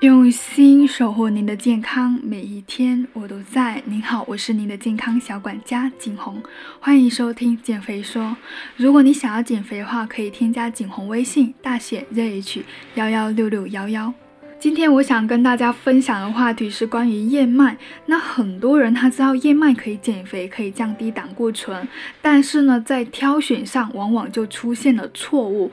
用心守护您的健康，每一天我都在。您好，我是您的健康小管家景红，欢迎收听减肥说。如果你想要减肥的话，可以添加景红微信，大写 ZH 幺幺六六幺幺。今天我想跟大家分享的话题是关于燕麦。那很多人他知道燕麦可以减肥，可以降低胆固醇，但是呢，在挑选上往往就出现了错误。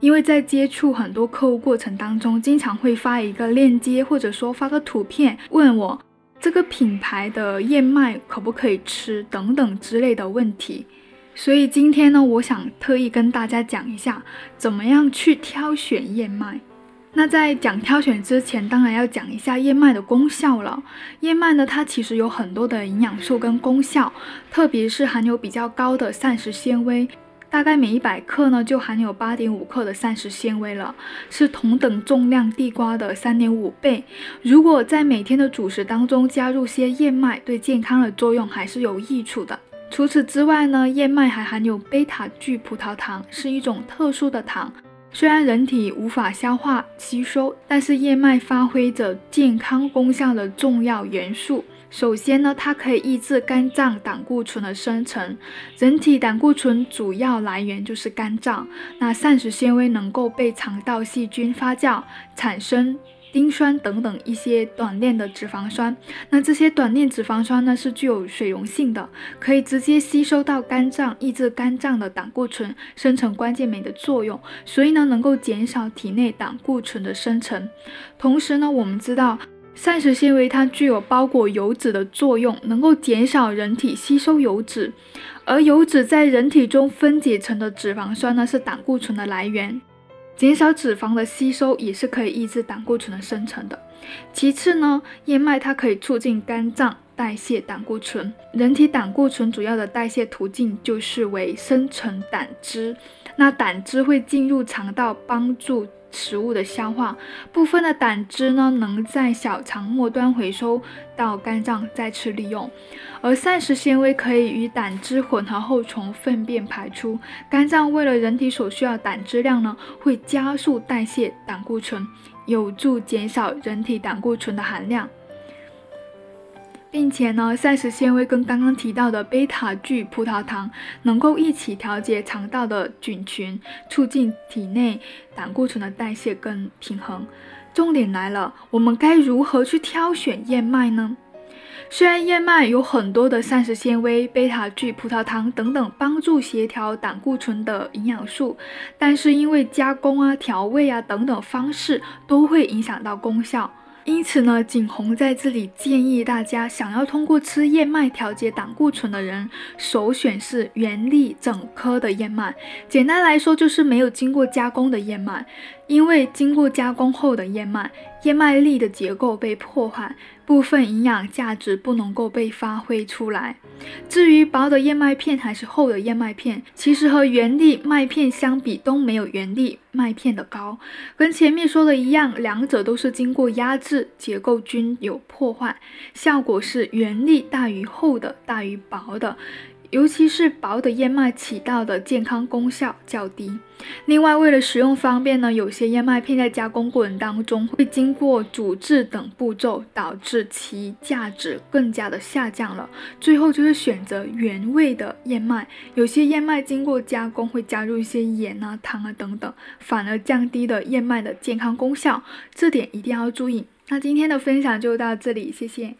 因为在接触很多客户过程当中，经常会发一个链接，或者说发个图片，问我这个品牌的燕麦可不可以吃等等之类的问题。所以今天呢，我想特意跟大家讲一下，怎么样去挑选燕麦。那在讲挑选之前，当然要讲一下燕麦的功效了。燕麦呢，它其实有很多的营养素跟功效，特别是含有比较高的膳食纤维。大概每一百克呢，就含有八点五克的膳食纤维了，是同等重量地瓜的三点五倍。如果在每天的主食当中加入些燕麦，对健康的作用还是有益处的。除此之外呢，燕麦还含有贝塔聚葡萄糖，是一种特殊的糖。虽然人体无法消化吸收，但是燕麦发挥着健康功效的重要元素。首先呢，它可以抑制肝脏胆固醇的生成。人体胆固醇主要来源就是肝脏。那膳食纤维能够被肠道细菌发酵，产生丁酸等等一些短链的脂肪酸。那这些短链脂肪酸呢，是具有水溶性的，可以直接吸收到肝脏，抑制肝脏的胆固醇生成关键酶的作用。所以呢，能够减少体内胆固醇的生成。同时呢，我们知道。膳食纤维它具有包裹油脂的作用，能够减少人体吸收油脂，而油脂在人体中分解成的脂肪酸呢，是胆固醇的来源。减少脂肪的吸收也是可以抑制胆固醇的生成的。其次呢，燕麦它可以促进肝脏代谢胆固醇。人体胆固醇主要的代谢途径就是为生成胆汁，那胆汁会进入肠道帮助。食物的消化部分的胆汁呢，能在小肠末端回收到肝脏再次利用，而膳食纤维可以与胆汁混合后从粪便排出。肝脏为了人体所需要胆汁量呢，会加速代谢胆固醇，有助减少人体胆固醇的含量。并且呢，膳食纤维跟刚刚提到的贝塔聚葡萄糖能够一起调节肠道的菌群，促进体内胆固醇的代谢跟平衡。重点来了，我们该如何去挑选燕麦呢？虽然燕麦有很多的膳食纤维、贝塔聚葡萄糖等等帮助协调胆固醇的营养素，但是因为加工啊、调味啊等等方式都会影响到功效。因此呢，景洪在这里建议大家，想要通过吃燕麦调节胆固醇的人，首选是原粒整颗的燕麦。简单来说，就是没有经过加工的燕麦。因为经过加工后的燕麦，燕麦粒的结构被破坏，部分营养价值不能够被发挥出来。至于薄的燕麦片还是厚的燕麦片，其实和原粒麦片相比都没有原粒麦片的高。跟前面说的一样，两者都是经过压制，结构均有破坏，效果是原粒大于厚的大于薄的。尤其是薄的燕麦起到的健康功效较低。另外，为了使用方便呢，有些燕麦片在加工过程当中会经过煮制等步骤，导致其价值更加的下降了。最后就是选择原味的燕麦。有些燕麦经过加工会加入一些盐啊、糖啊等等，反而降低了燕麦的健康功效，这点一定要注意。那今天的分享就到这里，谢谢。